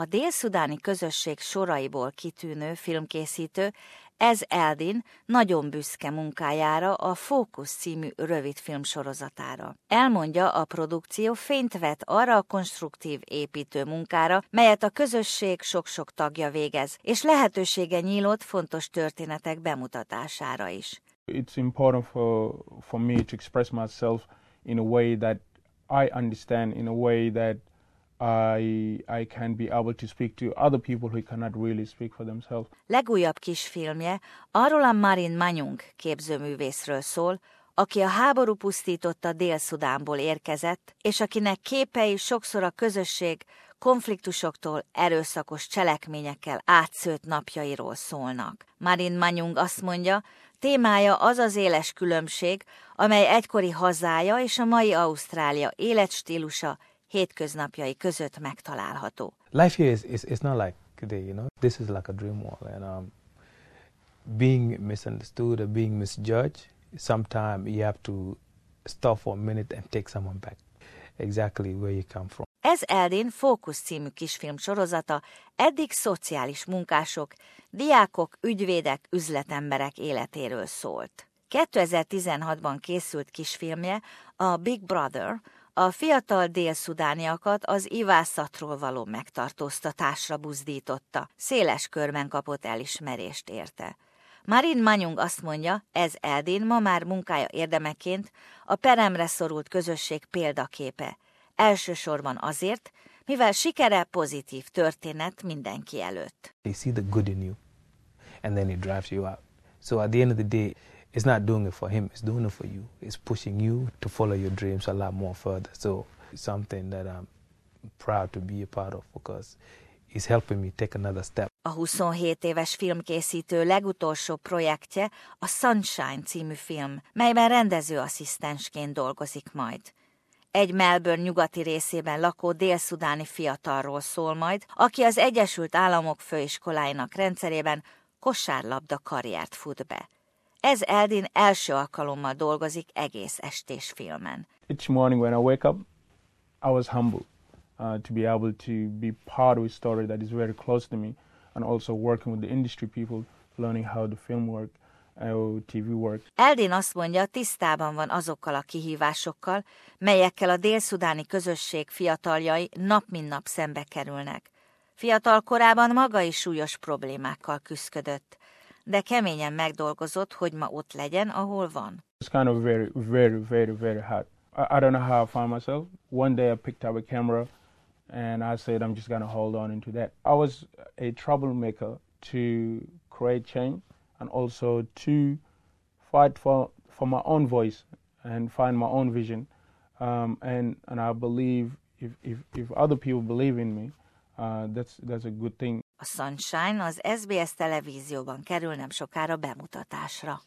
A dél-szudáni közösség soraiból kitűnő filmkészítő ez Eldin nagyon büszke munkájára a Fókusz című rövidfilm sorozatára. Elmondja, a produkció fényt vet arra a konstruktív építő munkára, melyet a közösség sok-sok tagja végez, és lehetősége nyílott fontos történetek bemutatására is. It's important for, for me to express myself in a way that I understand, in a way that I, I can be able to speak to other people who cannot really speak for themselves. Legújabb kisfilmje arról a Marin Manyung képzőművészről szól, aki a háború pusztította Dél-Szudánból érkezett, és akinek képei sokszor a közösség konfliktusoktól, erőszakos cselekményekkel átszőtt napjairól szólnak. Marin Manyung azt mondja, témája az az éles különbség, amely egykori hazája és a mai Ausztrália életstílusa hétköznapjai között megtalálható. Life here is, is, is not like today, you know. This is like a dream world and um, being misunderstood or being misjudged, sometimes you have to stop for a minute and take someone back exactly where you come from. Ez Eldin Fókusz című kisfilm sorozata eddig szociális munkások, diákok, ügyvédek, üzletemberek életéről szólt. 2016-ban készült kisfilmje a Big Brother, a fiatal dél-szudániakat az ivászatról való megtartóztatásra buzdította, széles körben kapott elismerést érte. Marin Manyung azt mondja, ez Eldin ma már munkája érdemeként a peremre szorult közösség példaképe. Elsősorban azért, mivel sikere pozitív történet mindenki előtt. They see the good in you, and then it drives you out. So at the end of the day, it's not doing it for him, it's doing it for you. It's pushing you to follow your dreams a lot more further. So it's something that I'm proud to be a part of because it's helping me take another step. A 27 éves filmkészítő legutolsó projektje a Sunshine című film, melyben rendezőasszisztensként dolgozik majd. Egy Melbourne nyugati részében lakó dél-szudáni fiatalról szól majd, aki az Egyesült Államok főiskoláinak rendszerében kosárlabda karriert fut be. Ez Eldin első alkalommal dolgozik egész estés filmen. Each morning when I wake up, I was humble uh, to be able to be part of a story that is very close to me and also working with the industry people, learning how the film work, how TV works. Eldin azt mondja, tisztában van azokkal a kihívásokkal, melyekkel a dél-szudáni közösség fiataljai nap mint nap szembe kerülnek. Fiatal korában maga is súlyos problémákkal küzdött de keményen megdolgozott, hogy ma ott legyen, ahol van. It's kind of very, very, very, very hard. I, I don't know how I found myself. One day I picked up a camera and I said I'm just gonna hold on into that. I was a troublemaker to create change and also to fight for, for my own voice and find my own vision. Um, and, and I believe if, if, if other people believe in me, uh, that's, that's a good thing. A Sunshine az SBS televízióban kerül nem sokára bemutatásra.